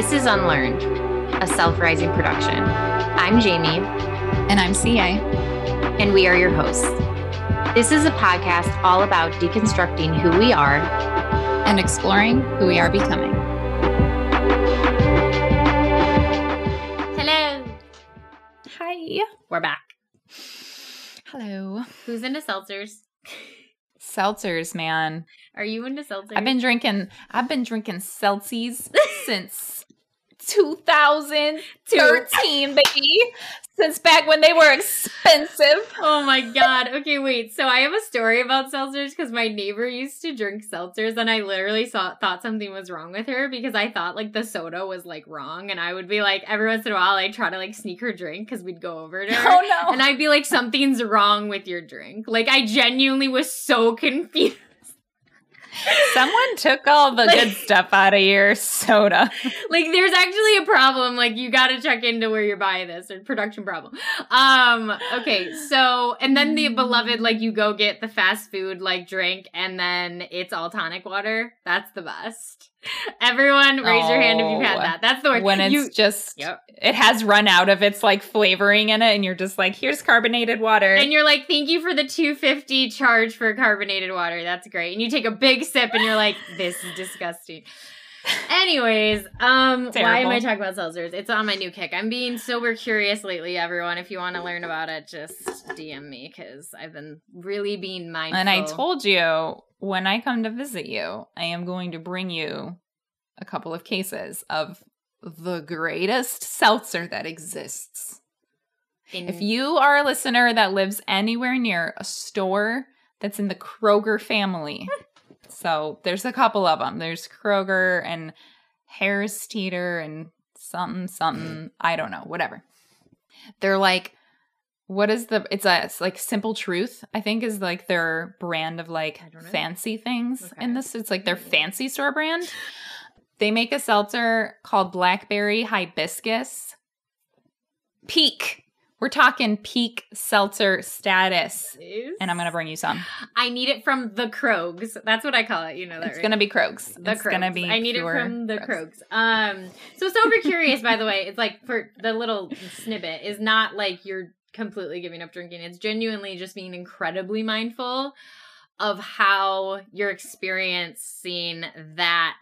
This is Unlearned, a self rising production. I'm Jaime. And I'm CA. And we are your hosts. This is a podcast all about deconstructing who we are and exploring who we are becoming. Hello. Hi. We're back. Hello. Who's into seltzers? Seltzers, man. Are you into seltzers? I've been drinking I've been drinking Celsius since 2013, baby. Since back when they were expensive. Oh my god. Okay, wait. So I have a story about seltzers because my neighbor used to drink seltzers and I literally saw, thought something was wrong with her because I thought like the soda was like wrong and I would be like every once in a while I'd try to like sneak her drink because we'd go over to her. Oh no. And I'd be like, something's wrong with your drink. Like I genuinely was so confused. Someone took all the good stuff out of your soda. like there's actually a problem like you got to check into where you're buying this or production problem. Um okay so and then the beloved like you go get the fast food like drink and then it's all tonic water. That's the best everyone raise your hand if you've had Oh, that that's the worst When it's You- just Yep. it has run out of its like flavoring in it and you're just like, here's carbonated water. and you're like thank you for the 250 charge for carbonated water that's great and you take a big sip and you're like this is disgusting Anyways, um, why am I talking about seltzers? It's on my new kick. I'm being sober curious lately, everyone. If you want to learn about it, just DM me because I've been really being mindful. And I told you when I come to visit you, I am going to bring you a couple of cases of the greatest seltzer that exists. In- If you are a listener that lives anywhere near a store that's in the Kroger family, so there's a couple of them. There's Kroger and Harris Teeter and something, something. I don't know, whatever. They're like, what is the? It's a it's like Simple Truth. I think is like their brand of like I don't know. fancy things Okay. in this. It's like their fancy store brand. They make a seltzer called Blackberry Hibiscus. Peak. We're talking peak seltzer status. And I'm going to bring you some. I need it from the Krogs. That's what I call it. You know that. It's right? going to be Krogs. the it's Krogs. going to be I need it from the Krogs. Krogs. Um, so sober curious, by the way, it's like for the little snippet is not like you're completely giving up drinking. It's genuinely just being incredibly mindful of how you're experiencing that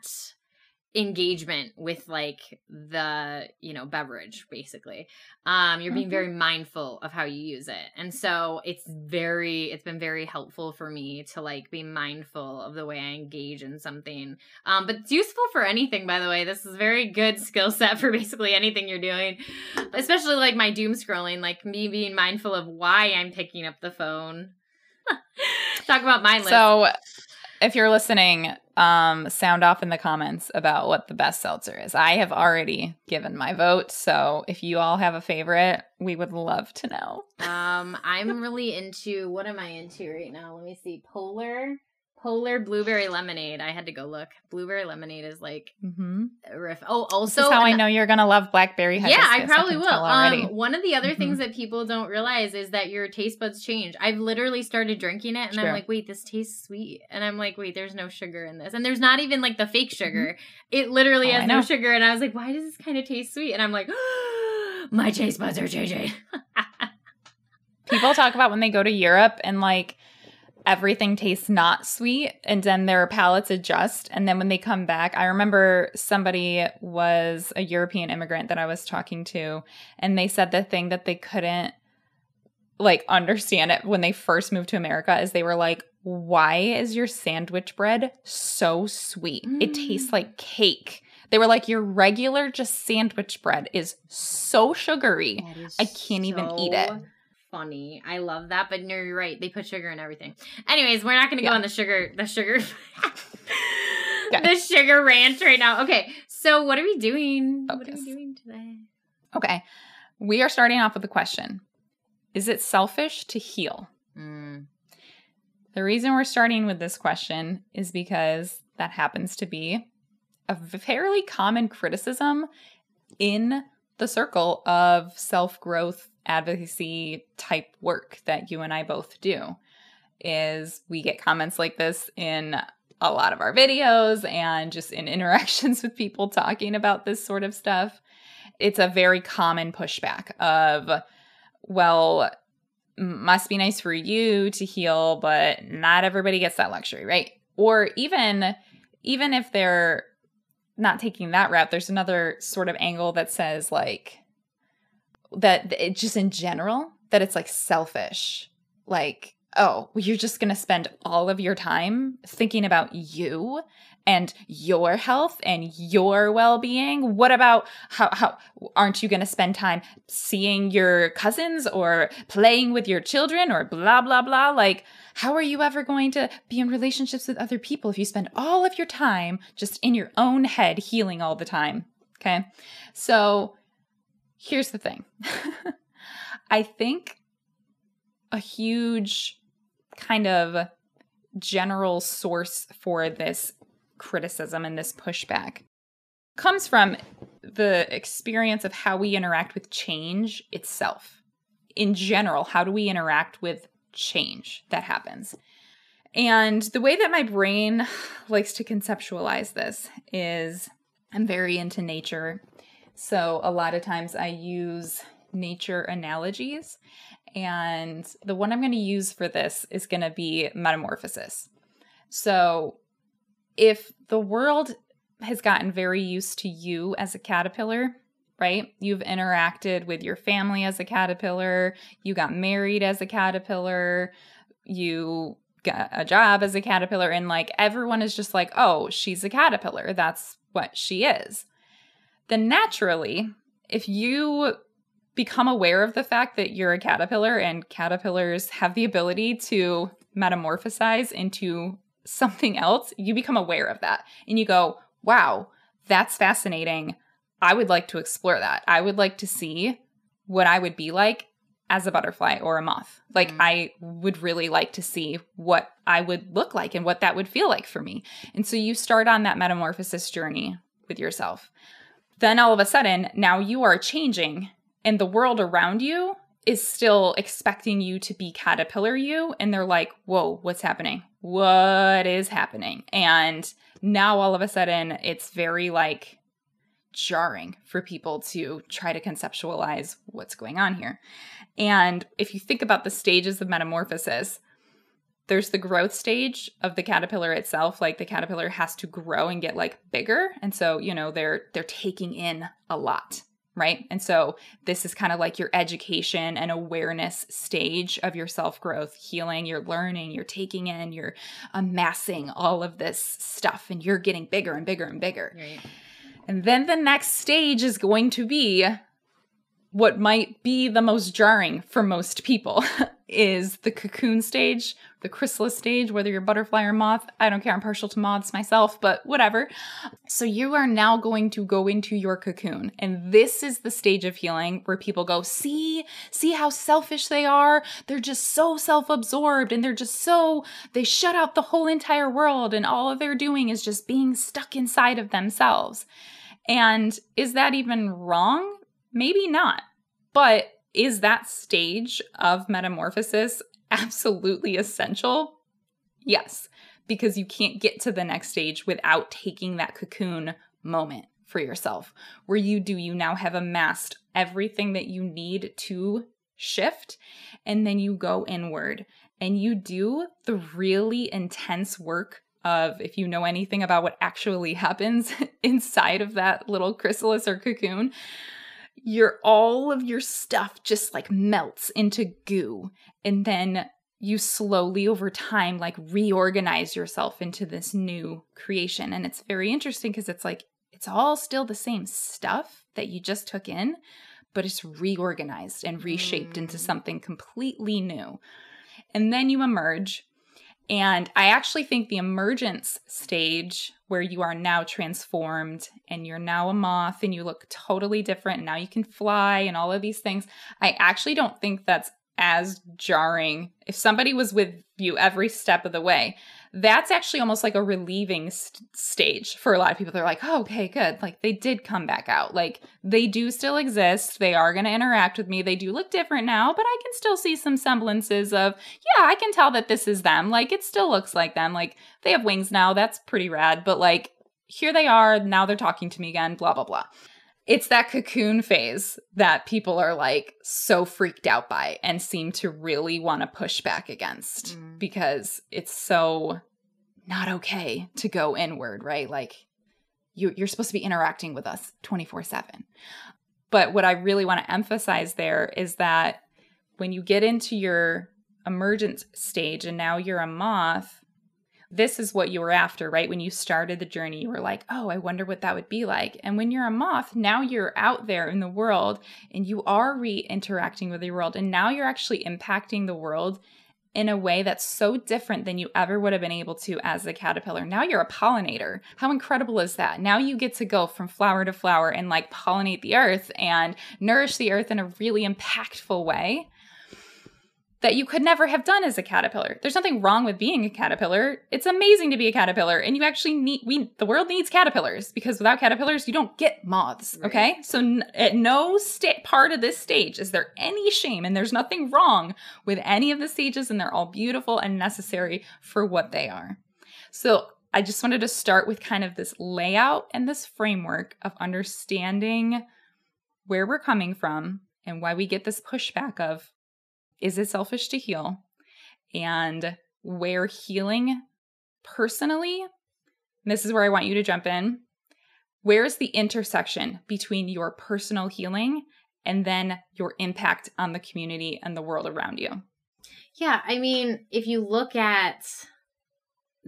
engagement with like the you know beverage basically. Um you're being very mindful of how you use it. And so it's very it's been very helpful for me to like be mindful of the way i engage in something. Um but it's useful for anything by the way. This is a very good skill set for basically anything you're doing especially like my doom scrolling like me being mindful of why i'm picking up the phone. Talk about mindless So, if you're listening, um, sound off in the comments about what the best seltzer is. I have already given my vote, so if you all have a favorite, we would love to know. Um, I'm really into what am I into right now? Let me see. Polar, Polar blueberry lemonade. I had to go look. Blueberry lemonade is like Mm-hmm. riff. Oh, This also is how I know you're gonna love blackberry. Yeah, I probably can will. Um, one of the other Mhm. things that people don't realize is that your taste buds change. I've literally started drinking it, and True. I'm like, wait, this tastes sweet, and I'm like, wait, there's no sugar in this, and there's not even like the fake sugar. It literally Oh, has no sugar, and I was like, why does this kind of taste sweet? And I'm like, my taste buds are changing. People talk about when they go to Europe and like everything tastes not sweet and then their palates adjust and then when they come back I remember somebody was a European immigrant that I was talking to and they said the thing that they couldn't like understand it when they first moved to America is they were like why is your sandwich bread so sweet? It Mm. tastes like cake. They were like your regular just sandwich bread is so sugary. Is I can't even eat it. Funny, I love that, but no, you're right. They put sugar in everything. Anyways, we're not going to go on the sugar, the sugar, the sugar ranch right now. Okay, so what are we doing? What are we doing today? Okay. We are starting off with a question Is it selfish to heal? Mm, The reason we're starting with this question is because that happens to be a fairly common criticism in the circle of self growth advocacy type work that you and I both do. Is we get comments like this in a lot of our videos and just in interactions with people talking about this sort of stuff, it's a very common pushback of, well, must be nice for you to heal, but not everybody gets that luxury, right? Or even even if they're not taking that route, there's another sort of angle that says like that it just in general that it's like selfish. Like, oh, you're just going to spend all of your time thinking about you and your health and your well-being. What about how how aren't you going to spend time seeing your cousins or playing with your children or blah blah blah? Like how are you ever going to be in relationships with other people if you spend all of your time just in your own head healing all the time? Okay? So here's the thing i think a huge kind of general source for this criticism and this pushback comes from the experience of how we interact with change itself. In general, how do we interact with change that happens? And the way that my brain likes to conceptualize this is I'm very into nature. So a lot of times I use nature analogies. And the one I'm going to use for this is going to be metamorphosis. So if the world has gotten very used to you as a caterpillar, right? You've interacted with your family as a caterpillar, you got married as a caterpillar, you got a job as a caterpillar, and like everyone is just like, oh, she's a caterpillar. That's what she is. Then naturally, if you become aware of the fact that you're a caterpillar and caterpillars have the ability to metamorphosize into something else, you become aware of that and you go, wow, that's fascinating. I would like to explore that. I would like to see what I would be like as a butterfly or a moth. Like, mm. I would really like to see what I would look like and what that would feel like for me. And so you start on that metamorphosis journey with yourself. Then all of a sudden, now you are changing, and the world around you is still expecting you to be caterpillar you. And they're like, whoa, what's happening? what is happening? And now all of a sudden it's very like jarring for people to try to conceptualize what's going on here. And if you think about the stages of metamorphosis, there's the growth stage of the caterpillar itself like the caterpillar has to grow and get like bigger and so you know they're they're taking in a lot right? And so this is kind of like your education and awareness stage of your self growth, healing, you're learning, you're taking in, you're amassing all of this stuff, and you're getting bigger and bigger and bigger. Right. And then the next stage is going to be what might be the most jarring for most people is the cocoon stage, the chrysalis stage, whether you're butterfly or moth. I don't care. I'm partial to moths myself, but whatever. So you are now going to go into your cocoon. And this is the stage of healing where people go, see, see how selfish they are. They're just so self absorbed and they're just so, they shut out the whole entire world. And all they're doing is just being stuck inside of themselves. And is that even wrong? Maybe not. But is that stage of metamorphosis absolutely essential? Yes, because you can't get to the next stage without taking that cocoon moment for yourself, where you do, you now have amassed everything that you need to shift, and then you go inward and you do the really intense work of if you know anything about what actually happens inside of that little chrysalis or cocoon your all of your stuff just like melts into goo and then you slowly over time like reorganize yourself into this new creation and it's very interesting because it's like it's all still the same stuff that you just took in but it's reorganized and reshaped mm. into something completely new and then you emerge and I actually think the emergence stage, where you are now transformed and you're now a moth and you look totally different, and now you can fly and all of these things, I actually don't think that's as jarring. If somebody was with you every step of the way, that's actually almost like a relieving st- stage for a lot of people. They're like, oh, okay, good. Like they did come back out. Like they do still exist. They are going to interact with me. They do look different now, but I can still see some semblances of, yeah, I can tell that this is them. Like it still looks like them. Like they have wings now. That's pretty rad. But like here they are. Now they're talking to me again, blah, blah, blah it's that cocoon phase that people are like so freaked out by and seem to really want to push back against mm. because it's so not okay to go inward, right? Like you, you're supposed to be interacting with us 24 7. But what I really want to emphasize there is that when you get into your emergent stage and now you're a moth, this is what you were after, right? When you started the journey, you were like, oh, I wonder what that would be like. And when you're a moth, now you're out there in the world and you are re interacting with the world. And now you're actually impacting the world in a way that's so different than you ever would have been able to as a caterpillar. Now you're a pollinator. How incredible is that? Now you get to go from flower to flower and like pollinate the earth and nourish the earth in a really impactful way that you could never have done as a caterpillar. There's nothing wrong with being a caterpillar. It's amazing to be a caterpillar and you actually need we the world needs caterpillars because without caterpillars you don't get moths, right. okay? So n- at no sta- part of this stage is there any shame and there's nothing wrong with any of the stages and they're all beautiful and necessary for what they are. So I just wanted to start with kind of this layout and this framework of understanding where we're coming from and why we get this pushback of is it selfish to heal? And where healing personally, this is where I want you to jump in. Where's the intersection between your personal healing and then your impact on the community and the world around you? Yeah, I mean, if you look at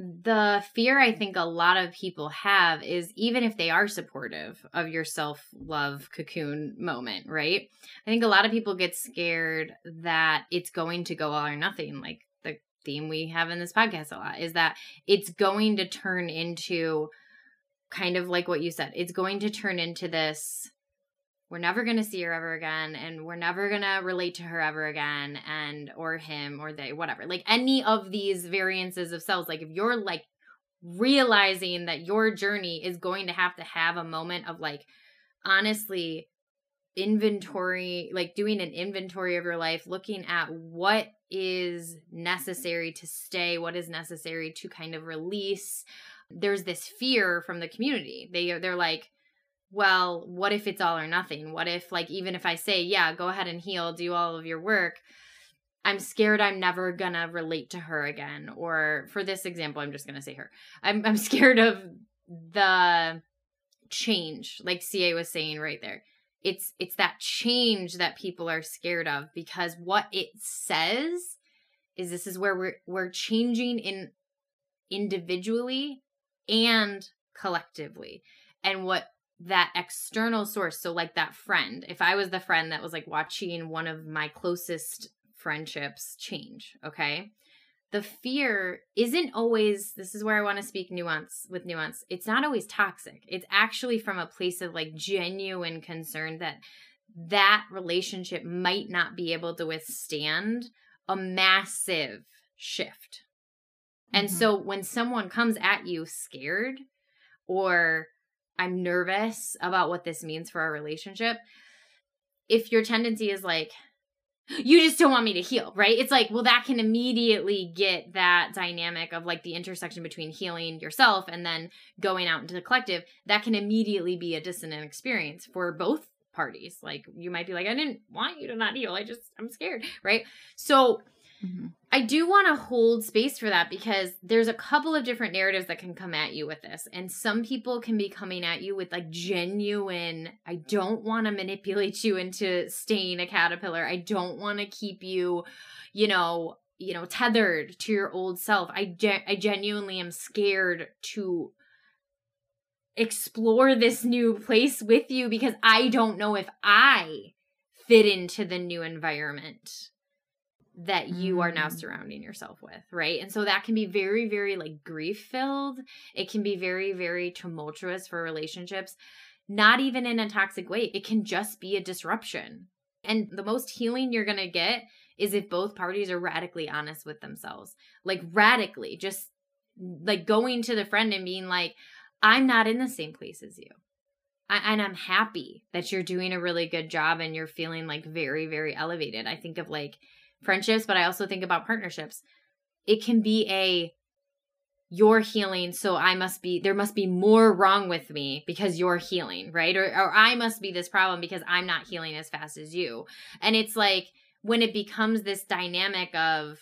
the fear I think a lot of people have is even if they are supportive of your self love cocoon moment, right? I think a lot of people get scared that it's going to go all or nothing. Like the theme we have in this podcast a lot is that it's going to turn into kind of like what you said, it's going to turn into this we're never going to see her ever again and we're never going to relate to her ever again and or him or they whatever. Like any of these variances of selves like if you're like realizing that your journey is going to have to have a moment of like honestly inventory like doing an inventory of your life looking at what is necessary to stay what is necessary to kind of release there's this fear from the community. They they're like well, what if it's all or nothing? What if, like, even if I say, yeah, go ahead and heal, do all of your work, I'm scared I'm never gonna relate to her again. Or for this example, I'm just gonna say her. I'm I'm scared of the change, like CA was saying right there. It's it's that change that people are scared of because what it says is this is where we're we're changing in individually and collectively. And what that external source so like that friend. If i was the friend that was like watching one of my closest friendships change okay? The fear isn't always this is where i want to speak nuance with nuance it's not always toxic. It's actually from a place of like genuine concern that that relationship might not be able to withstand a massive shift. And mm-hmm. so when someone comes at you scared or I'm nervous about what this means for our relationship. If your tendency is like, you just don't want me to heal, right? It's like, well, that can immediately get that dynamic of like the intersection between healing yourself and then going out into the collective. That can immediately be a dissonant experience for both parties. Like, you might be like, I didn't want you to not heal. I just, I'm scared, right? So, Mm-hmm. I do want to hold space for that because there's a couple of different narratives that can come at you with this. And some people can be coming at you with like genuine, I don't want to manipulate you into staying a caterpillar. I don't want to keep you, you know, you know, tethered to your old self. I ge- I genuinely am scared to explore this new place with you because I don't know if I fit into the new environment that you are now mm. surrounding yourself with, right? And so that can be very, very like grief filled. It can be very, very tumultuous for relationships, not even in a toxic way. It can just be a disruption. And the most healing you're going to get is if both parties are radically honest with themselves. Like radically, just like going to the friend and being like, I'm not in the same place as you. I, and I'm happy that you're doing a really good job and you're feeling like very, very elevated. I think of like friendships, but I also think about partnerships. It can be a you're healing, so I must be there must be more wrong with me because you're healing, right? Or or I must be this problem because I'm not healing as fast as you. And it's like when it becomes this dynamic of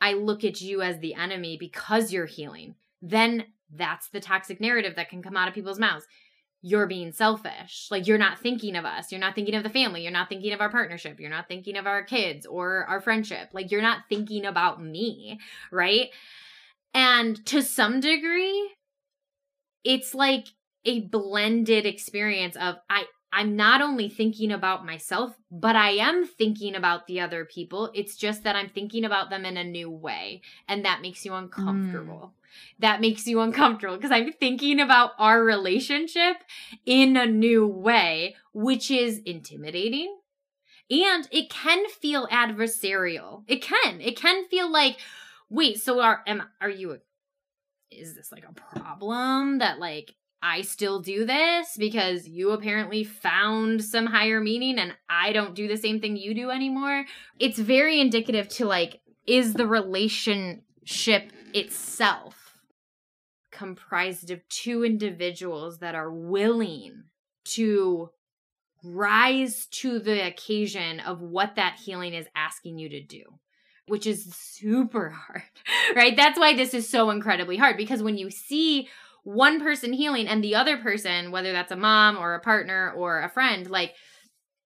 I look at you as the enemy because you're healing, then that's the toxic narrative that can come out of people's mouths you're being selfish. Like you're not thinking of us. You're not thinking of the family. You're not thinking of our partnership. You're not thinking of our kids or our friendship. Like you're not thinking about me, right? And to some degree, it's like a blended experience of I I'm not only thinking about myself, but I am thinking about the other people. It's just that I'm thinking about them in a new way. And that makes you uncomfortable. Mm. That makes you uncomfortable because I'm thinking about our relationship in a new way, which is intimidating. And it can feel adversarial. It can. It can feel like, wait, so are am are you a, is this like a problem that like I still do this because you apparently found some higher meaning and I don't do the same thing you do anymore. It's very indicative to like, is the relationship itself comprised of two individuals that are willing to rise to the occasion of what that healing is asking you to do? Which is super hard, right? That's why this is so incredibly hard because when you see one person healing and the other person, whether that's a mom or a partner or a friend, like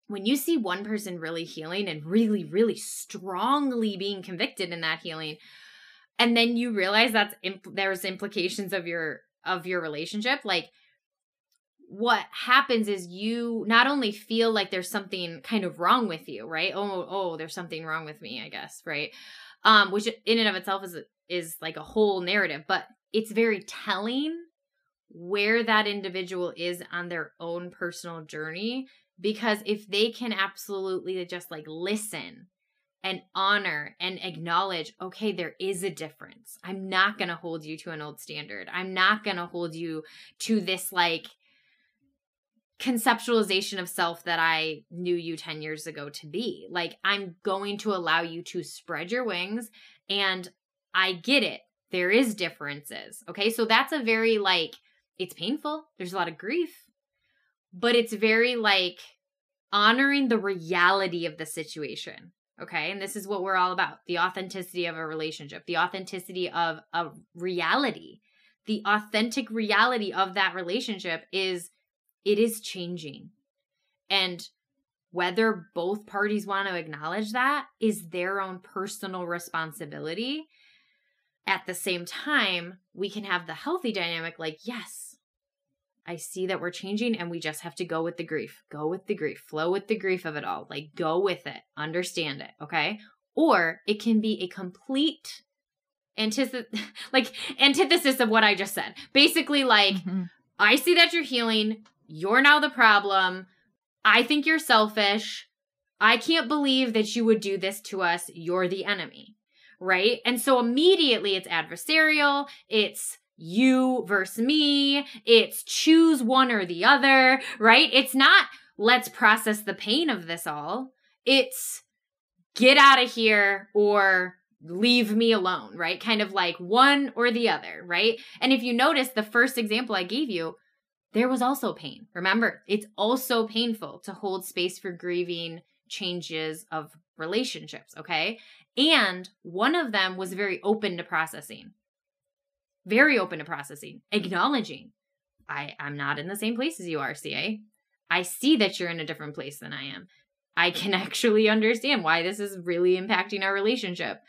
when you see one person really healing and really, really strongly being convicted in that healing, and then you realize that's there's implications of your of your relationship, like what happens is you not only feel like there's something kind of wrong with you, right? Oh, oh, there's something wrong with me, I guess, right? Um, which in and of itself is is like a whole narrative, but it's very telling where that individual is on their own personal journey because if they can absolutely just like listen and honor and acknowledge okay there is a difference. I'm not going to hold you to an old standard. I'm not going to hold you to this like conceptualization of self that i knew you 10 years ago to be. Like i'm going to allow you to spread your wings and i get it. There is differences okay? So that's a very like it's painful. There's a lot of grief, but it's very like honoring the reality of the situation. Okay. And this is what we're all about the authenticity of a relationship, the authenticity of a reality. The authentic reality of that relationship is it is changing. And whether both parties want to acknowledge that is their own personal responsibility. At the same time, we can have the healthy dynamic like, yes, I see that we're changing and we just have to go with the grief. Go with the grief. Flow with the grief of it all. Like go with it. Understand it. Okay. Or it can be a complete antithesis like antithesis of what I just said. Basically, like, mm-hmm. I see that you're healing. You're now the problem. I think you're selfish. I can't believe that you would do this to us. You're the enemy. Right. And so immediately it's adversarial. It's you versus me. It's choose one or the other, right? It's not let's process the pain of this all. It's get out of here or leave me alone, right? Kind of like one or the other, right? And if you notice the first example I gave you, there was also pain. Remember, it's also painful to hold space for grieving changes of relationships, okay? And one of them was very open to processing very open to processing, hmm. acknowledging I, I'm not in the same place as you are, CA. I see that you're in a different place than I am. I hmm. can actually understand why this is really impacting our relationship.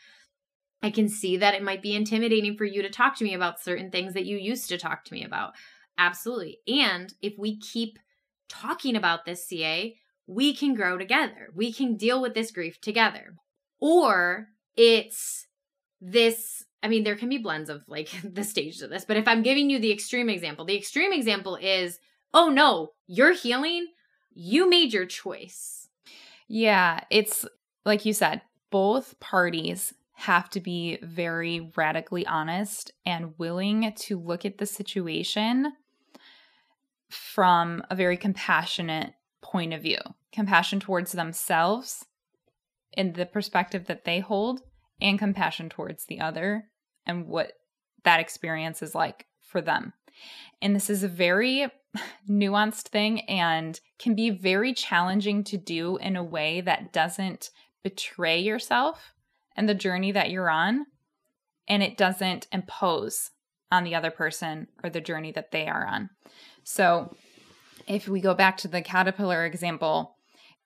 I can see that it might be intimidating for you to talk to me about certain things that you used to talk to me about. Absolutely. And if we keep talking about this, CA, we can grow together. We can deal with this grief together. Or it's this I mean, there can be blends of like the stages of this, but if I'm giving you the extreme example, the extreme example is, oh no, you're healing. You made your choice. Yeah, it's like you said, both parties have to be very radically honest and willing to look at the situation from a very compassionate point of view compassion towards themselves in the perspective that they hold, and compassion towards the other and what that experience is like for them. And this is a very nuanced thing and can be very challenging to do in a way that doesn't betray yourself and the journey that you're on, and it doesn't impose on the other person or the journey that they are on. So, if we go back to the caterpillar example,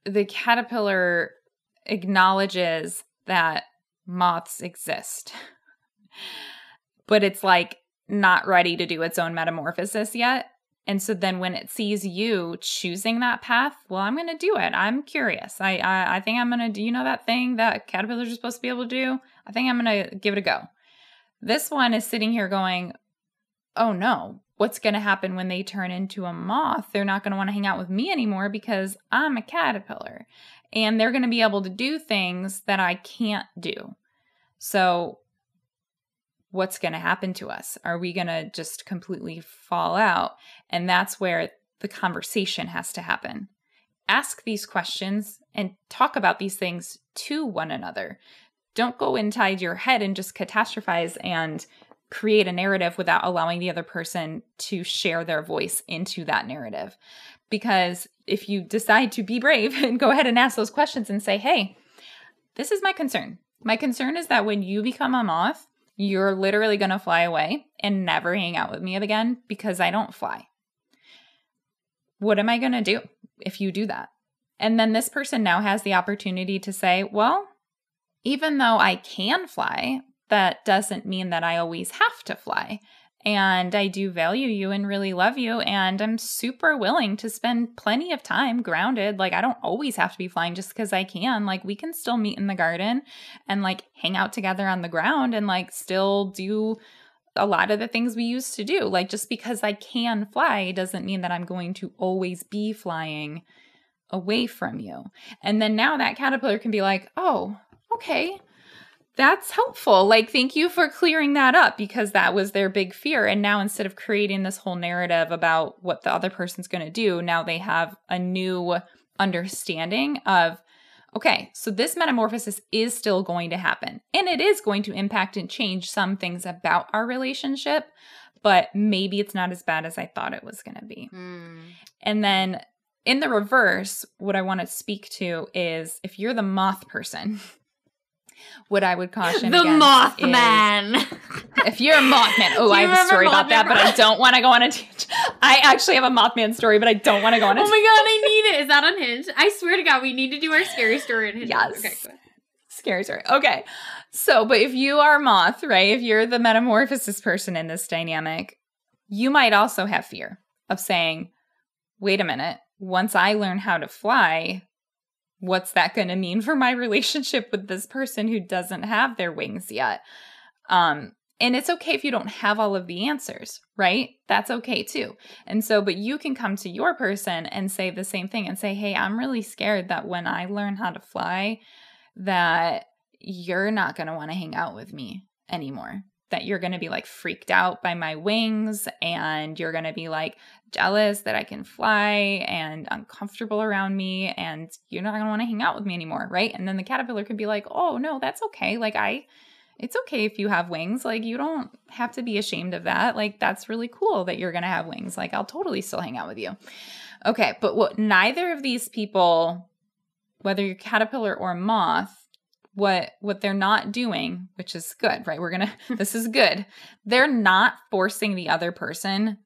the caterpillar acknowledges that moths exist, but it's like not ready to do its own metamorphosis yet. And so then when it sees you choosing that path, well, I'm going to do it. I'm curious. I, I, I think I'm going to do, you know, that thing that caterpillars are supposed to be able to do? I think I'm going to give it a go. This one is sitting here going, oh no, what's going to happen when they turn into a moth? They're not going to want to hang out with me anymore because I'm a caterpillar and they're going to be able to do things that I can't do. So, what's going to happen to us? Are we going to just completely fall out? And that's where the conversation has to happen. Ask these questions and talk about these things to one another. Don't go inside your head and just catastrophize and create a narrative without allowing the other person to share their voice into that narrative. Because if you decide to be brave and go ahead and ask those questions and say, hey, this is my concern. My concern is that when you become a moth, you're literally going to fly away and never hang out with me again because I don't fly. What am I going to do if you do that? And then this person now has the opportunity to say, well, even though I can fly, that doesn't mean that I always have to fly. And I do value you and really love you. And I'm super willing to spend plenty of time grounded. Like, I don't always have to be flying just because I can. Like, we can still meet in the garden and like hang out together on the ground and like still do a lot of the things we used to do. Like, just because I can fly doesn't mean that I'm going to always be flying away from you. And then now that caterpillar can be like, oh, okay that's helpful. Like, thank you for clearing that up because that was their big fear. And now instead of creating this whole narrative about what the other person's going to do, now they have a new understanding of, okay, so this metamorphosis is still going to happen and it is going to impact and change some things about our relationship, but maybe it's not as bad as I thought it was going to be. Mm. And then in the reverse, what I want to speak to is if you're the moth person, what I would caution the Mothman. if you're a Mothman, oh, I have a story Mothman about that, but I don't want to go on a. T- I actually have a Mothman story, but I don't want to go on a. Oh my god, I need it. Is that on unhinged? I swear to God, we need to do our scary story unhinged. Yes. Okay. Scary story. Okay. So, but if you are moth, right? If you're the metamorphosis person in this dynamic, you might also have fear of saying, "Wait a minute." Once I learn how to fly, what's that going to mean for my relationship with this person who doesn't have their wings yet? Um, and it's okay if you don't have all of the answers, right? That's okay too. And so, but you can come to your person and say the same thing and say, Hey, I'm really scared that when I learn how to fly, that you're not going to want to hang out with me anymore that you're going to be like freaked out by my wings and you're going to be like jealous that I can fly and uncomfortable around me and you're not going to want to hang out with me anymore, right? And then the caterpillar could be like, "Oh, no, that's okay. Like I it's okay if you have wings. Like you don't have to be ashamed of that. Like that's really cool that you're going to have wings. Like I'll totally still hang out with you." Okay, but what neither of these people whether you're caterpillar or moth what what they're not doing which is good right we're gonna this is good they're not forcing the other person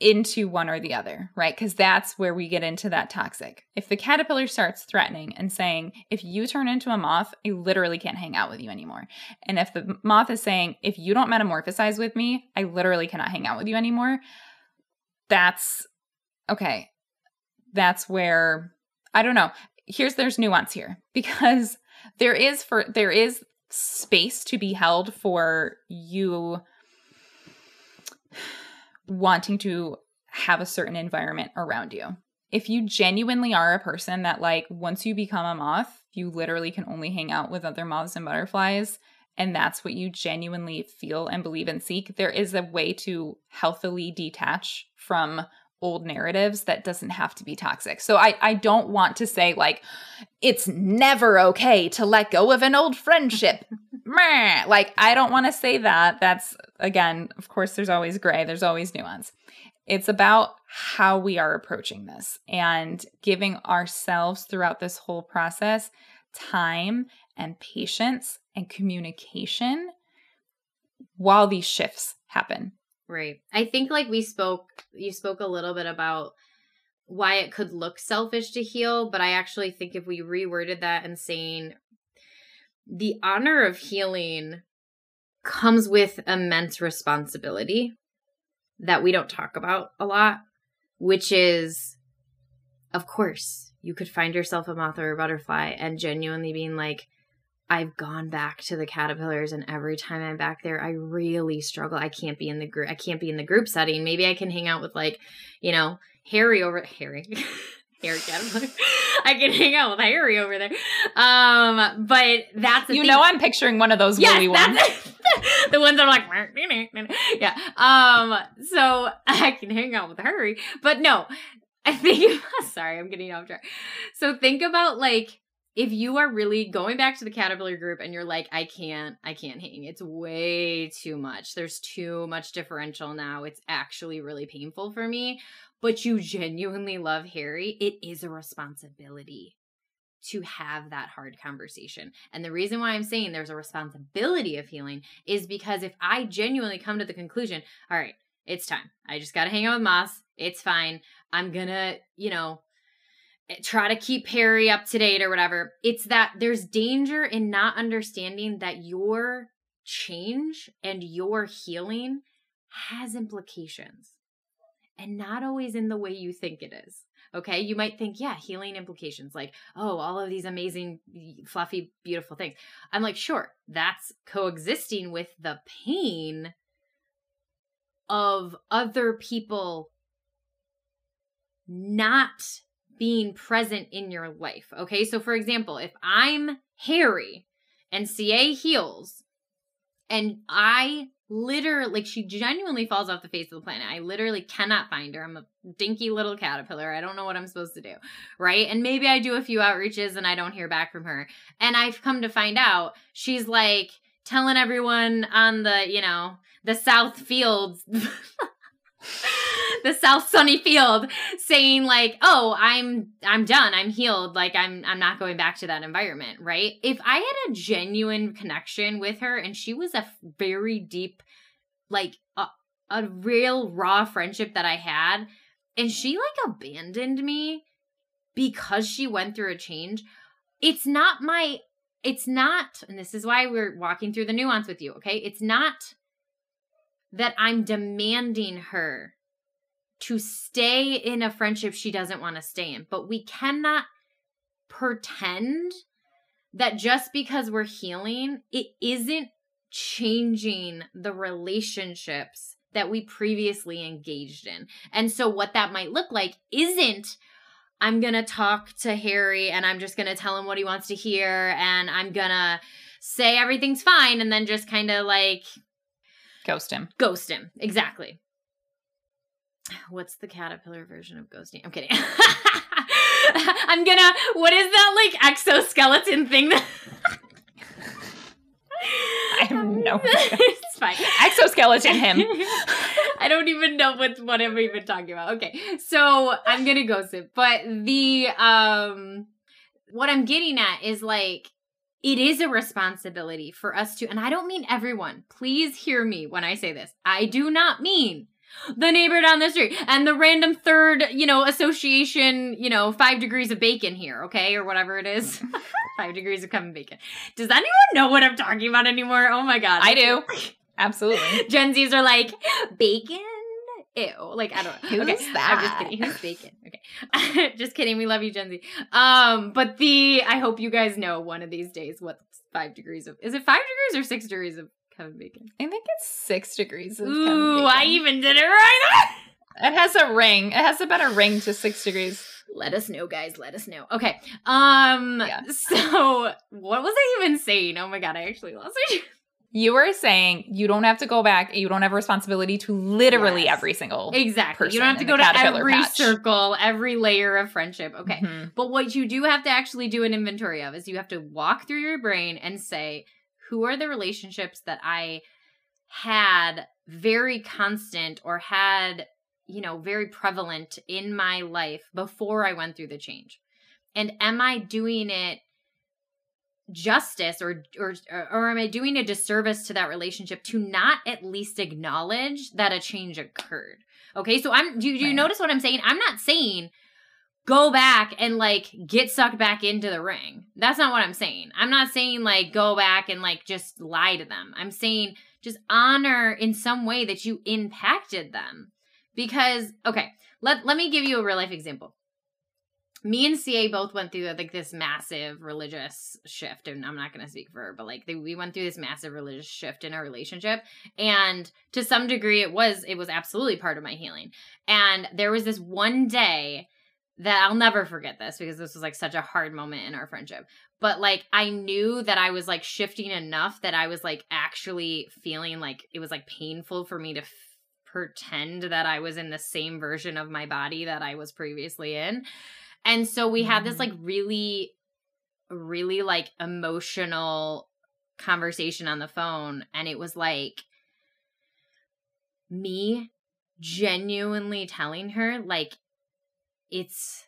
into one or the other right? Because that's where we get into that toxic. If the caterpillar starts threatening and saying if you turn into a moth i literally can't hang out with you anymore. And if the moth is saying if you don't metamorphosize with me i literally cannot hang out with you anymore that's okay that's where i don't know. Here's there's nuance here because there is for there is space to be held for you wanting to have a certain environment around you. If you genuinely are a person that like once you become a moth, you literally can only hang out with other moths and butterflies and that's what you genuinely feel and believe and seek, there is a way to healthily detach from old narratives that doesn't have to be toxic. So I I don't want to say like it's never okay to let go of an old friendship. like I don't want to say that. That's again, of course there's always gray, there's always nuance. It's about how we are approaching this and giving ourselves throughout this whole process time and patience and communication while these shifts happen. Right. I think like we spoke you spoke a little bit about why it could look selfish to heal, but I actually think if we reworded that and saying the honor of healing comes with immense responsibility that we don't talk about a lot, which is of course, you could find yourself a moth or a butterfly and genuinely being like, I've gone back to the caterpillars and every time I'm back there I really struggle. I can't be in the group I can't be in the group setting. Maybe I can hang out with like, you know, Harry over Harry. Harry caterpillar. I can hang out with Harry over there. Um, but that's You thing. know I'm picturing one of those yes, woolly ones. the ones that are like yeah. Um, so I can hang out with Harry. But no, I think sorry, I'm getting off track. So think about like if you are really going back to the caterpillar group and you're like i can't i can't hang it's way too much there's too much differential now it's actually really painful for me but you genuinely love harry it is a responsibility to have that hard conversation. And the reason why I'm saying there's a responsibility of healing is because if I genuinely come to the conclusion, all right, it's time. I just got to hang out with Moss. It's fine. I'm going to, you know, Eh, try to keep Harry up to date or whatever. It's that there's danger in not understanding that your change and your healing has implications and not always in the way you think it is. Okay. You might think, yeah, healing implications like, oh, all of these amazing, fluffy, beautiful things. I'm like, sure, that's coexisting with the pain of other people not being present in your life. Okay. So, for example, if I'm Harry and CA heals and I literally, like, she genuinely falls off the face of the planet, I literally cannot find her. I'm a dinky little caterpillar. I don't know what I'm supposed to do. Right. And maybe I do a few outreaches and I don't hear back from her. And I've come to find out she's like telling everyone on the, you know, the South Fields. the South Sunny Field saying like, "Oh, I'm I'm done. I'm healed. Like I'm I'm not going back to that environment." Right? If I had a genuine connection with her and she was a very deep like a, a real raw friendship that I had and she like abandoned me because she went through a change, it's not my it's not and this is why we're walking through the nuance with you, okay? It's not that I'm demanding her to stay in a friendship she doesn't want to stay in. But we cannot pretend that just because we're healing, it isn't changing the relationships that we previously engaged in. And so, what that might look like isn't I'm going to talk to Harry and I'm just going to tell him what he wants to hear and I'm going to say everything's fine and then just kind of like Ghost him. Ghost him. Exactly. What's the caterpillar version of ghosting? I'm kidding. I'm gonna. What is that like exoskeleton thing that? I have no idea. it's fine. Exoskeleton him. I don't even know what what I'm even talking about. Okay, so I'm gonna ghost it, but the um, what I'm getting at is like it is a responsibility for us to, and I don't mean everyone. Please hear me when I say this. I do not mean the neighbor down the street and the random third, you know, association, you know, five degrees of bacon here, okay, or whatever it is. five degrees of Kevin Bacon. Does anyone know what I'm talking about anymore? Oh my god. I do. Absolutely. Gen Zs are like, bacon? Ew. Like, I don't know. Who's okay. that? I'm just kidding. Who's bacon? Okay. just kidding. We love you, Gen Z. Um, but the, I hope you guys know one of these days what's five degrees of, is it five degrees or six degrees of Kevin Bacon? I think it's six degrees of Ooh, I even did it right. it has a ring. It has a better ring to six degrees. Let us know, guys. Let us know. Okay. Um, yeah. so what was I even saying? Oh my god, I actually lost it. You were saying you don't have to go back. You don't have a responsibility to literally Yes. every single. Exactly. You don't have to go to every patch. circle, every layer of friendship. Okay. Mhm. But what you do have to actually do an inventory of is you have to walk through your brain and say, who are the relationships that I had very constant or had, you know, very prevalent in my life before I went through the change? And am I doing it justice or or or am I doing a disservice to that relationship to not at least acknowledge that a change occurred? Okay, so I'm do, do you Right. notice what I'm saying? I'm not saying go back and like get sucked back into the ring. That's not what I'm saying. I'm not saying like go back and like just lie to them. I'm saying just honor in some way that you impacted them. Because okay, let let me give you a real life example. Me and CA both went through like this massive religious shift, and I'm not going to speak for her, but like they, we went through this massive religious shift in our relationship, and to some degree, it was it was absolutely part of my healing. And there was this one day that I'll never forget this because this was like such a hard moment in our friendship. But like I knew that I was like shifting enough that I was like actually feeling like it was like painful for me to f- pretend that I was in the same version of my body that I was previously in. And so we had this like mm. really really like emotional conversation on the phone and it was like me genuinely telling her like it's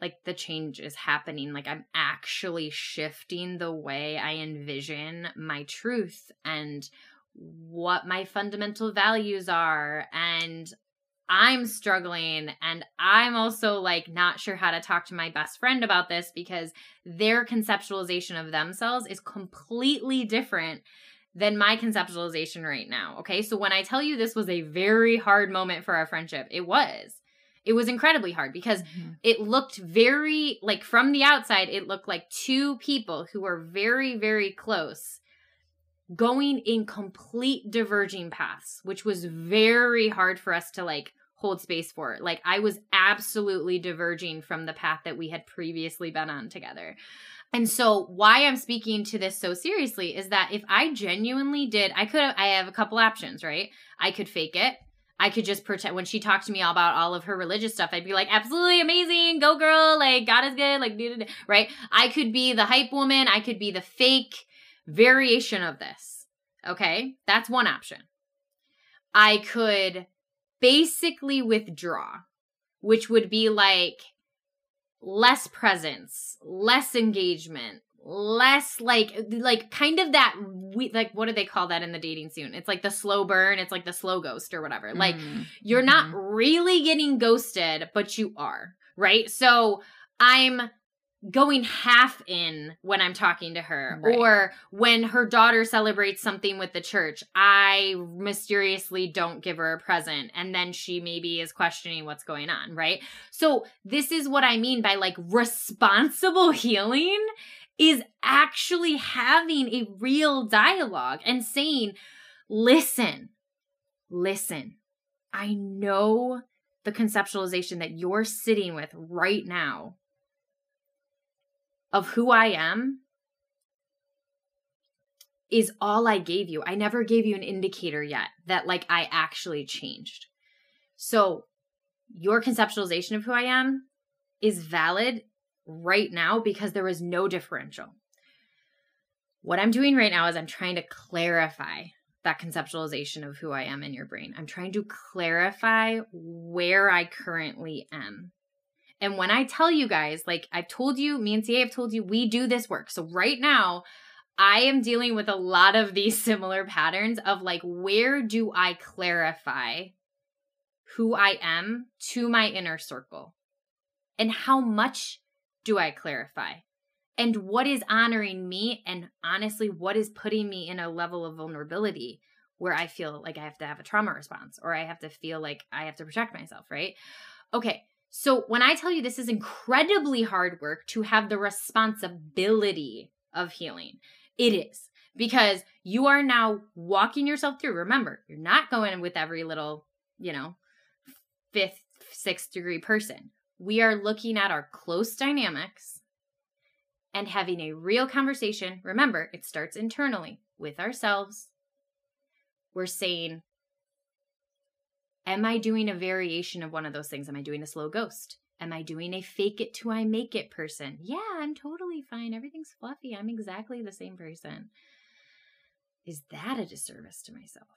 like the change is happening. Like i'm actually shifting the way i envision my truth and what my fundamental values are and i'm struggling and i'm also like not sure how to talk to my best friend about this because their conceptualization of themselves is completely different than my conceptualization right now okay so when i tell you this was a very hard moment for our friendship it was it was incredibly hard because Mhm. it looked very like from the outside it looked like two people who were very very close going in complete diverging paths which was very hard for us to like hold space for It. like i was absolutely diverging from the path that we had previously been on together and so why i'm speaking to this so seriously is that if i genuinely did i could i have a couple options right i could fake it I could just pretend when she talked to me all about all of her religious stuff, I'd be like, absolutely amazing, go girl, like God is good, like duh, duh, duh," right? I could be the hype woman, I could be the fake variation of this. Okay, that's one option. I could basically withdraw, which would be like less presence, less engagement, less like like kind of that we like what do they call that in the dating scene? It's like the slow burn, it's like the slow ghost or whatever. Like Mm. you're not really getting ghosted, but you are, right? So I'm going half in when I'm talking to her, Right. or when her daughter celebrates something with the church, I mysteriously don't give her a present, and then she maybe is questioning what's going on, right? So, this is what I mean by like responsible healing is actually having a real dialogue and saying, listen, listen, I know the conceptualization that you're sitting with right now of who I am is all I gave you. I never gave you an indicator yet that like I actually changed. So your conceptualization of who I am is valid right now because there was no differential. What I'm doing right now is I'm trying to clarify that conceptualization of who I am in your brain. I'm trying to clarify where I currently am. And when I tell you guys, like I've told you, me and CA have told you, we do this work. So right now, I am dealing with a lot of these similar patterns of like, where do I clarify who I am to my inner circle? And how much do I clarify? And what is honoring me? And honestly, what is putting me in a level of vulnerability where I feel like I have to have a trauma response or I have to feel like I have to protect myself, right? Okay, so when I tell you this is incredibly hard work to have the responsibility of healing, it is because you are now walking yourself through. Remember, you're not going with every little, you know, fifth, sixth degree person. We are looking at our close dynamics and having a real conversation. Remember, it starts internally. with ourselves. We're saying, Am I doing a variation of one of those things? Am I doing a slow ghost? Am I doing a fake it till I make it person? Yeah, I'm totally fine. Everything's fluffy. I'm exactly the same person. Is that a disservice to myself?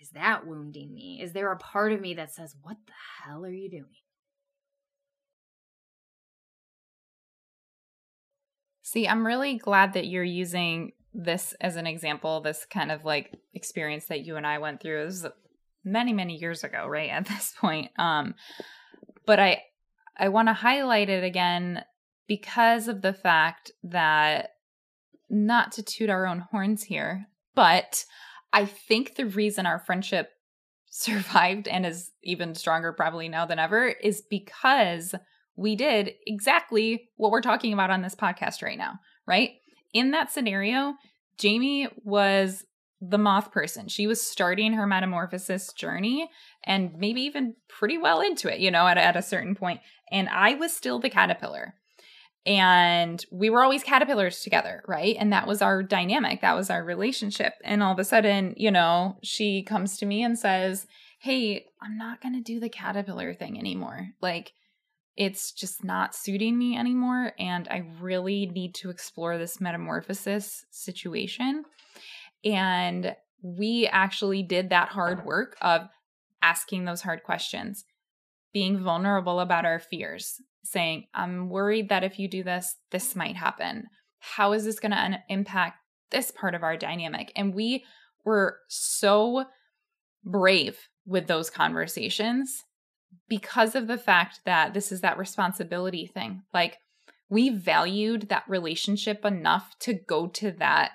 Is that wounding me? Is there a part of me that says, What the hell are you doing? See, I'm really glad that you're using this as an example, this kind of like experience that you and I went through. Was many, many years ago, right? At this point. Um, but I I want to highlight it again because of the fact that not to toot our own horns here, but I think the reason our friendship survived and is even stronger probably now than ever is because we did exactly what we're talking about on this podcast right now, right? In that scenario, Jaime was the moth person. She was starting her metamorphosis journey and maybe even pretty well into it, you know, at, at a certain point. And I was still the caterpillar. And we were always caterpillars together right? And that was our dynamic. That was our relationship. And all of a sudden you know she comes to me and says hey i'm not going to do the caterpillar thing anymore. Like it's just not suiting me anymore. And i really need to explore this metamorphosis situation and we actually did that hard work of asking those hard questions being vulnerable about our fears saying, I'm worried that if you do this, this might happen. How is this going to impact this part of our dynamic? And we were so brave with those conversations because of the fact that this is that responsibility thing. Like, we valued that relationship enough to go to that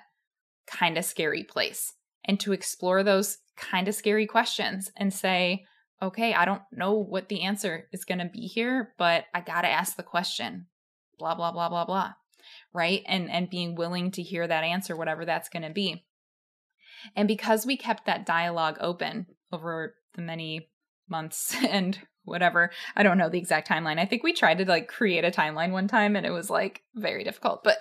kind of scary place and to explore those kind of scary questions and say, okay, I don't know what the answer is going to be here, but I got to ask the question. Blah blah blah blah blah. Right? And and being willing to hear that answer whatever that's going to be. And because we kept that dialogue open over the many months and whatever, I don't know the exact timeline. I think we tried to like create a timeline one time and it was like very difficult, but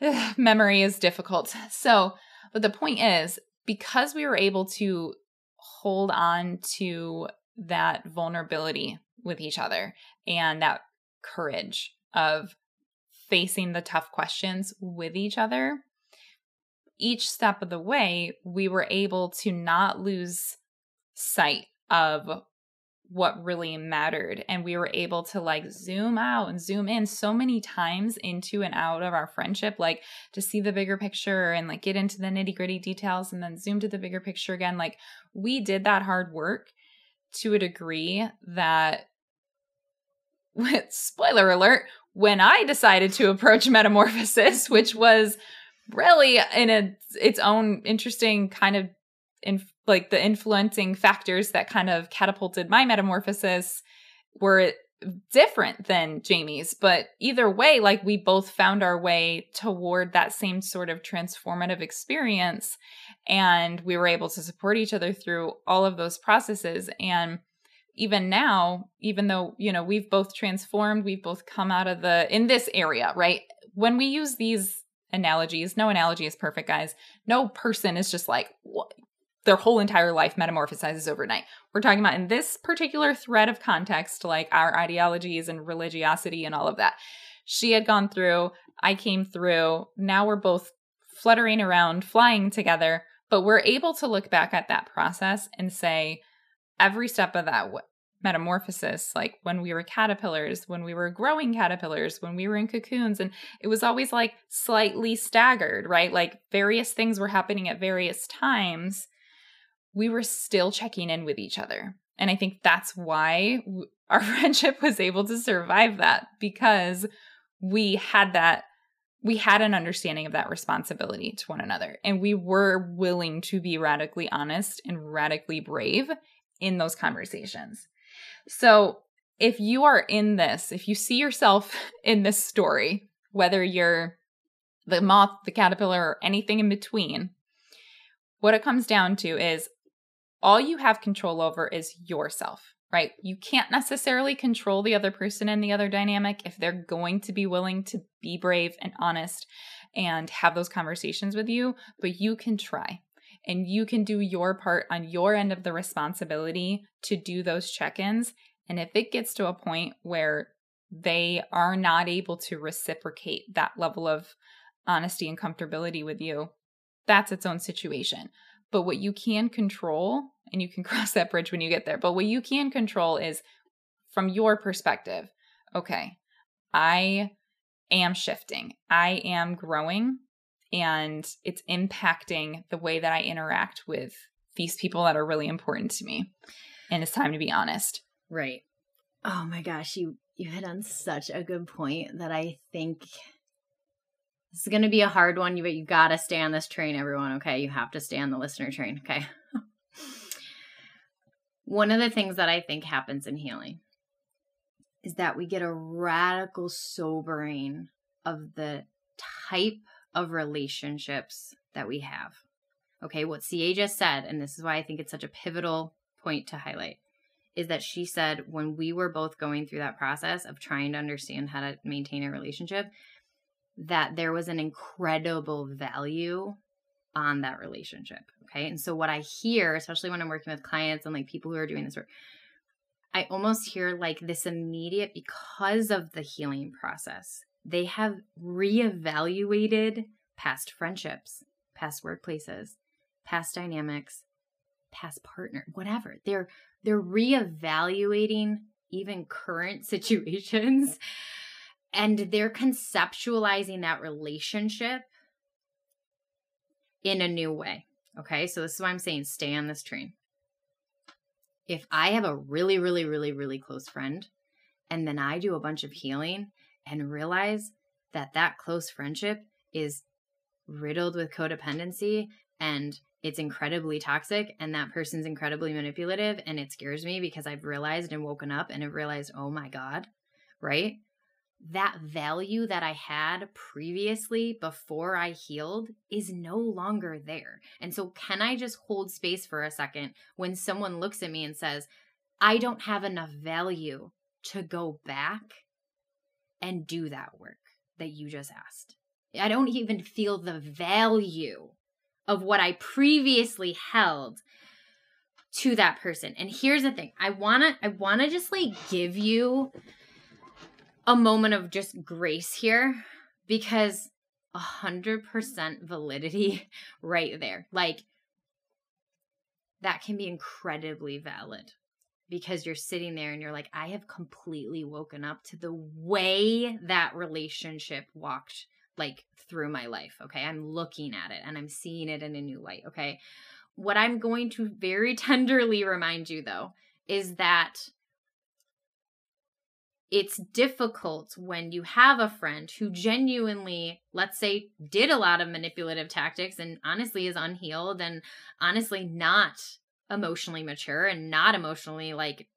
ugh, memory is difficult. So, but the point is because we were able to hold on to that vulnerability with each other and that courage of facing the tough questions with each other. Each step of the way, we were able to not lose sight of what really mattered. And we were able to like zoom out and zoom in so many times into and out of our friendship, like to see the bigger picture and like get into the nitty gritty details and then zoom to the bigger picture again. Like we did that hard work to a degree that spoiler alert when i decided to approach metamorphosis which was really in a, its own interesting kind of in like the influencing factors that kind of catapulted my metamorphosis were different than Jaime's, but either way, like we both found our way toward that same sort of transformative experience. And we were able to support each other through all of those processes. And even now, even though, you know, we've both transformed, we've both come out of the, in this area, right? When we use these analogies, no analogy is perfect, guys. No person is just like, what? Their whole entire life metamorphosizes overnight. We're talking about in this particular thread of context, like our ideologies and religiosity and all of that. She had gone through, I came through. Now we're both fluttering around, flying together, but we're able to look back at that process and say, every step of that metamorphosis, like when we were caterpillars, when we were growing caterpillars, when we were in cocoons, and it was always like slightly staggered, right? Like various things were happening at various times we were still checking in with each other. And I think that's why our friendship was able to survive that because we had that we had an understanding of that responsibility to one another and we were willing to be radically honest and radically brave in those conversations. So, if you are in this, if you see yourself in this story, whether you're the moth, the caterpillar, or anything in between, what it comes down to is all you have control over is yourself, right? You can't necessarily control the other person and the other dynamic if they're going to be willing to be brave and honest and have those conversations with you, but you can try and you can do your part on your end of the responsibility to do those check ins. And if it gets to a point where they are not able to reciprocate that level of honesty and comfortability with you, that's its own situation. But what you can control, and you can cross that bridge when you get there, but what you can control is from your perspective, okay, I am shifting, I am growing, and it's impacting the way that I interact with these people that are really important to me. And it's time to be honest. Right. Oh my gosh, you you hit on such a good point that I think this is going to be a hard one, but you got to stay on this train, everyone. Okay. You have to stay on the listener train. Okay. one of the things that I think happens in healing is that we get a radical sobering of the type of relationships that we have. Okay. What CA just said, and this is why I think it's such a pivotal point to highlight is that she said when we were both going through that process of trying to understand how to maintain a relationship, that there was an incredible value on that relationship. Okay. And so, what I hear, especially when I'm working with clients and like people who are doing this work, I almost hear like this immediate because of the healing process. They have reevaluated past friendships, past workplaces, past dynamics, past partner, whatever. They're they're reevaluating even current situations and they're conceptualizing that relationship in a new way. Okay, so this is why I'm saying stay on this train. If I have a really, really, really, really close friend, and then I do a bunch of healing and realize that that close friendship is riddled with codependency and it's incredibly toxic and that person's incredibly manipulative and it scares me because I've realized and woken up and have realized, oh my God, right? That value that I had previously before I healed is no longer there. And so, can I just hold space for a second when someone looks at me and says, I don't have enough value to go back and do that work that you just asked? I don't even feel the value of what I previously held to that person. And here's the thing. I want to I want to just like give you a moment of just grace here because a hundred percent validity right there. Like that can be incredibly valid because you're sitting there and you're like, I have completely woken up to the way that relationship walked like through my life. Okay. I'm looking at it and I'm seeing it in a new light. Okay. What I'm going to very tenderly remind you though is that it's difficult when you have a friend who genuinely, let's say, did a lot of manipulative tactics and honestly is unhealed and honestly not emotionally mature and not emotionally like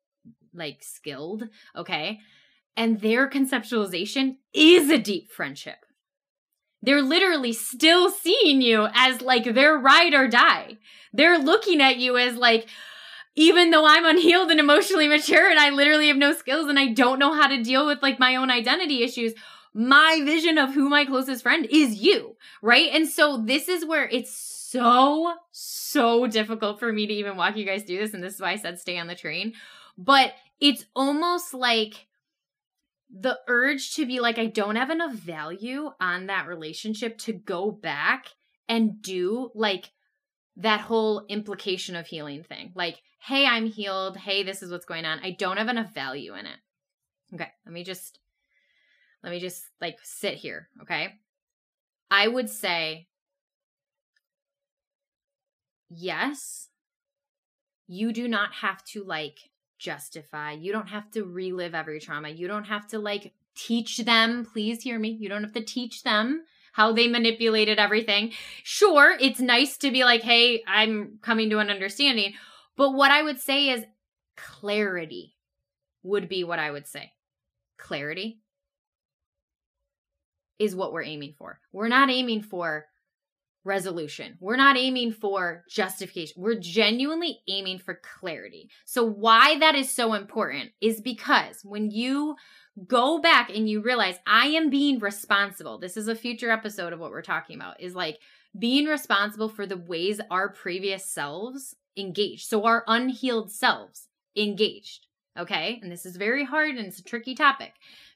like skilled, okay? And their conceptualization is a deep friendship they're literally still seeing you as like their ride or die. They're looking at you as like, even though I'm unhealed and emotionally mature and I literally have no skills and I don't know how to deal with like my own identity issues, my vision of who my closest friend is you, right? And so this is where it's so, so difficult for me to even walk you guys through this. And this is why I said stay on the train. But it's almost like the urge to be like, I don't have enough value on that relationship to go back and do like that whole implication of healing thing. Like, hey, I'm healed. Hey, this is what's going on. I don't have enough value in it. Okay, let me just let me just like sit here, okay? I would say yes, you do not have to like justify. You don't have to relive every trauma. You don't have to like teach them. Please hear me. You don't have to teach them how they manipulated everything. Sure, it's nice to be like, hey, I'm coming to an understanding. But what I would say is clarity would be what I would say. Clarity is what we're aiming for. We're not aiming for resolution. We're not aiming for justification. We're genuinely aiming for clarity. So, why that is so important is because when you go back and you realize I am being responsible, this is a future episode of what we're talking about, is like being responsible for the ways our previous selves engaged. So, our unhealed selves engaged. Okay. And this is very hard and it's a tricky topic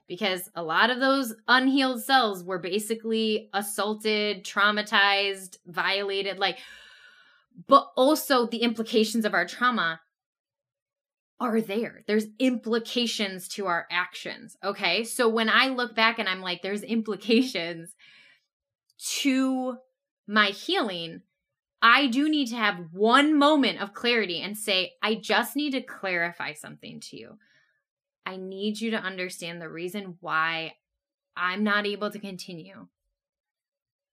because a lot of those unhealed cells were basically assaulted, traumatized, violated, like, but also the implications of our trauma are there. There's implications to our actions. Okay. So when I look back and I'm like, there's implications to my healing, I do need to have one moment of clarity and say, I just need to clarify something to you. I need you to understand the reason why I'm not able to continue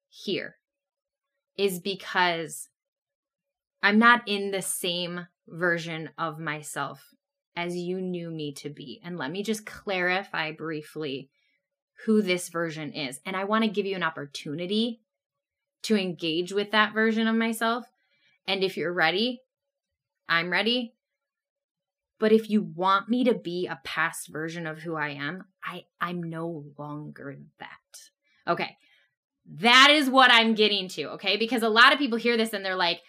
here is because I'm not in the same version of myself as you knew me to be. And let me just clarify briefly who this version is. And I want to give you an opportunity to engage with that version of myself. And if you're ready, I'm ready. But if you want me to be a past version of who I am, I I'm no longer that. Okay. That is what I'm getting to, okay? Because a lot of people hear this and they're like,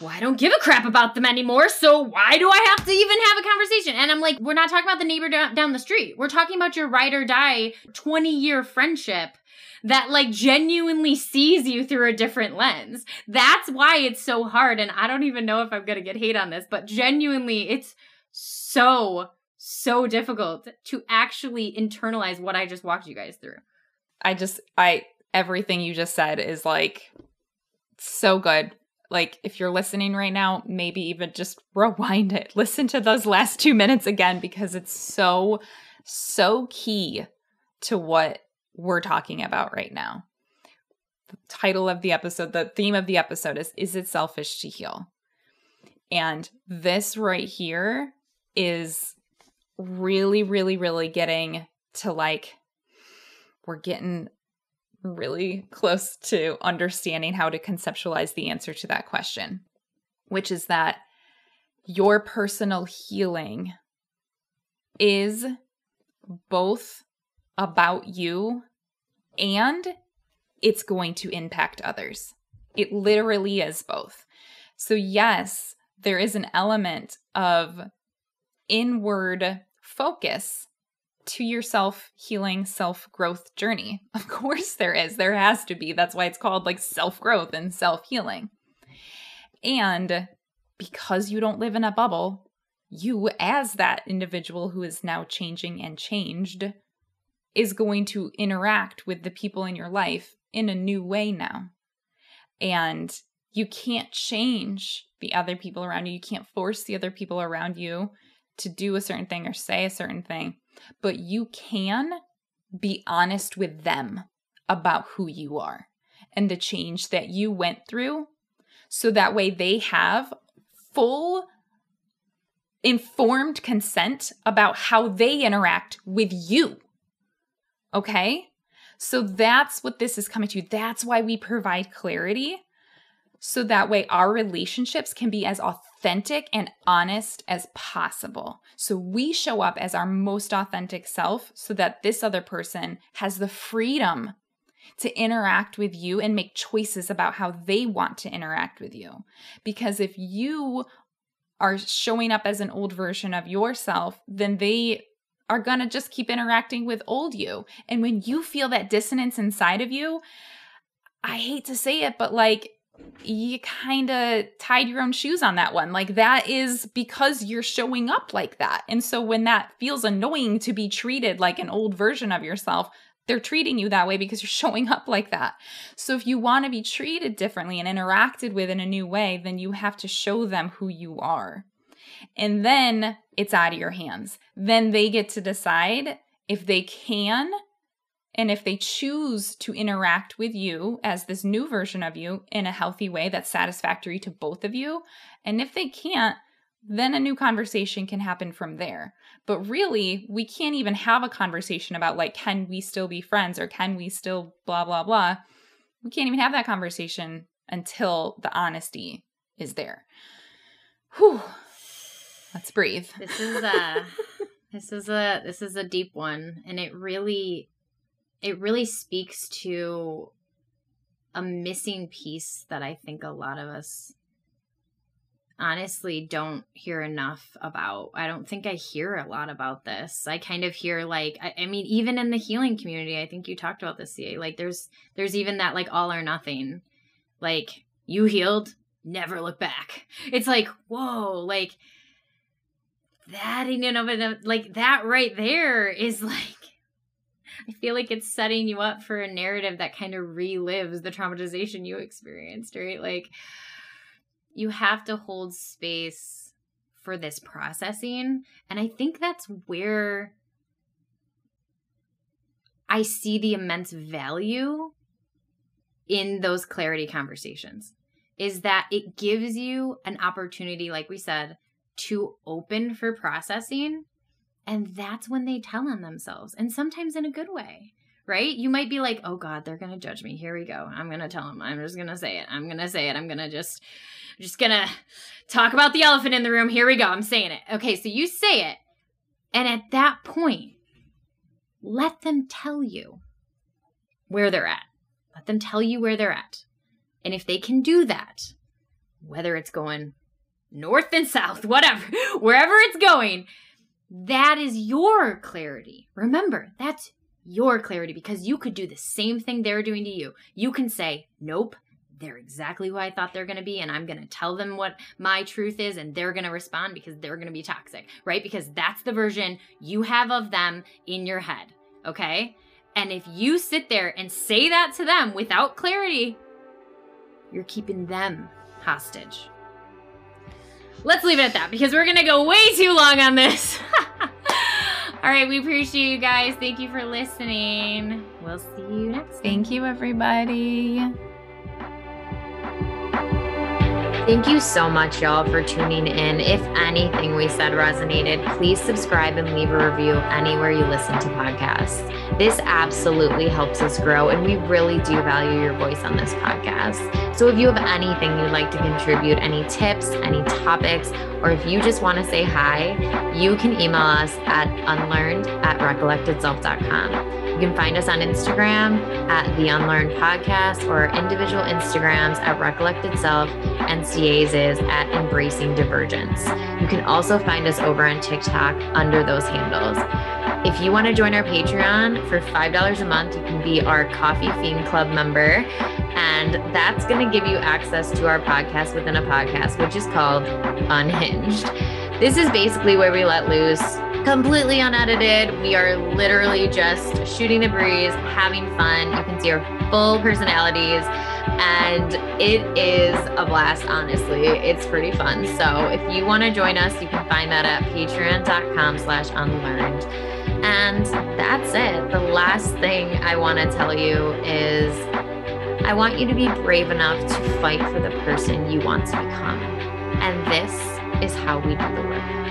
well, I don't give a crap about them anymore, so why do I have to even have a conversation? And I'm like, we're not talking about the neighbor down the street. We're talking about your ride or die 20 year friendship that like genuinely sees you through a different lens. That's why it's so hard. And I don't even know if I'm going to get hate on this, but genuinely, it's so, so difficult to actually internalize what I just walked you guys through. I just, I, everything you just said is like so good. Like, if you're listening right now, maybe even just rewind it. Listen to those last two minutes again because it's so, so key to what we're talking about right now. The title of the episode, the theme of the episode is Is It Selfish to Heal? And this right here is really, really, really getting to like, we're getting really close to understanding how to conceptualize the answer to that question, which is that your personal healing is both about you and it's going to impact others. It literally is both. So, yes, there is an element of inward focus to your self healing, self growth journey. Of course, there is. There has to be. That's why it's called like self growth and self healing. And because you don't live in a bubble, you, as that individual who is now changing and changed, is going to interact with the people in your life in a new way now. And you can't change the other people around you. You can't force the other people around you to do a certain thing or say a certain thing, but you can be honest with them about who you are and the change that you went through so that way they have full informed consent about how they interact with you Okay. So that's what this is coming to. That's why we provide clarity. So that way our relationships can be as authentic and honest as possible. So we show up as our most authentic self so that this other person has the freedom to interact with you and make choices about how they want to interact with you. Because if you are showing up as an old version of yourself, then they are going to just keep interacting with old you. And when you feel that dissonance inside of you, I hate to say it, but like you kind of tied your own shoes on that one. Like that is because you're showing up like that. And so when that feels annoying to be treated like an old version of yourself, they're treating you that way because you're showing up like that. So if you want to be treated differently and interacted with in a new way, then you have to show them who you are. And then it's out of your hands. Then they get to decide if they can and if they choose to interact with you as this new version of you in a healthy way that's satisfactory to both of you. And if they can't, then a new conversation can happen from there. But really, we can't even have a conversation about, like, can we still be friends or can we still blah, blah, blah. we can't even have that conversation until the honesty is there. Whew. Let's breathe. This is a this is a this is a deep one and it really it really speaks to a missing piece that I think a lot of us honestly don't hear enough about. I don't think I hear a lot about this. I kind of hear like I, I, mean even in the healing community, I think you talked about this, CA. Like there's there's even that like all or nothing. Like you healed, never look back. It's like, whoa, like that in and of like that right there is like I feel like it's setting you up for a narrative that kind of relives the traumatization you experienced, right? Like you have to hold space for this processing. And I think that's where I see the immense value in those clarity conversations is that it gives you an opportunity, like we said, to open for processing. And that's when they tell on themselves, and sometimes in a good way right? You might be like, oh God, they're going to judge me. Here we go. I'm going to tell them. I'm just going to say it. I'm going to say it. I'm going to just, just going to talk about the elephant in the room. Here we go. I'm saying it. Okay. So you say it. And at that point, let them tell you where they're at. Let them tell you where they're at. And if they can do that, whether it's going north and south, whatever, wherever it's going, that is your clarity. Remember, that's your clarity because you could do the same thing they're doing to you. You can say, nope, they're exactly who I thought they're going to be, and I'm going to tell them what my truth is, and they're going to respond because they're going to be toxic, right? Because that's the version you have of them in your head, okay? And if you sit there and say that to them without clarity, you're keeping them hostage. Let's leave it at that because we're to go way too long on this. All right, we appreciate you guys. Thank you for listening. We'll see you next time. Thank you, everybody. Thank you so much, y'all, for tuning in. If anything we said resonated, please subscribe and leave a review anywhere you listen to podcasts. This absolutely helps us grow, and we really do value your voice on this podcast. So if you have anything you'd like to contribute, any tips, any topics, or if you just want to say hi, you can email us at unlearned at recollectedself.com. You can find us on Instagram at The Unlearned Podcast or individual Instagrams at Recollected Self and CA's is at Embracing Divergence. You can also find us over on TikTok under those handles. If you want to join our Patreon for $5 a month, you can be our Coffee Fiend Club member. And that's going to give you access to our podcast within a podcast, which is called Unhinged. This is basically where we let loose completely unedited. We are literally just shooting the breeze, having fun. You can see our full personalities and it is a blast honestly. It's pretty fun. So if you want to join us you can find that at patreon.com slash unlearned. And that's it. The last thing i want to tell you is i want you to be brave enough to fight for the person you want to become. And this is how we do the work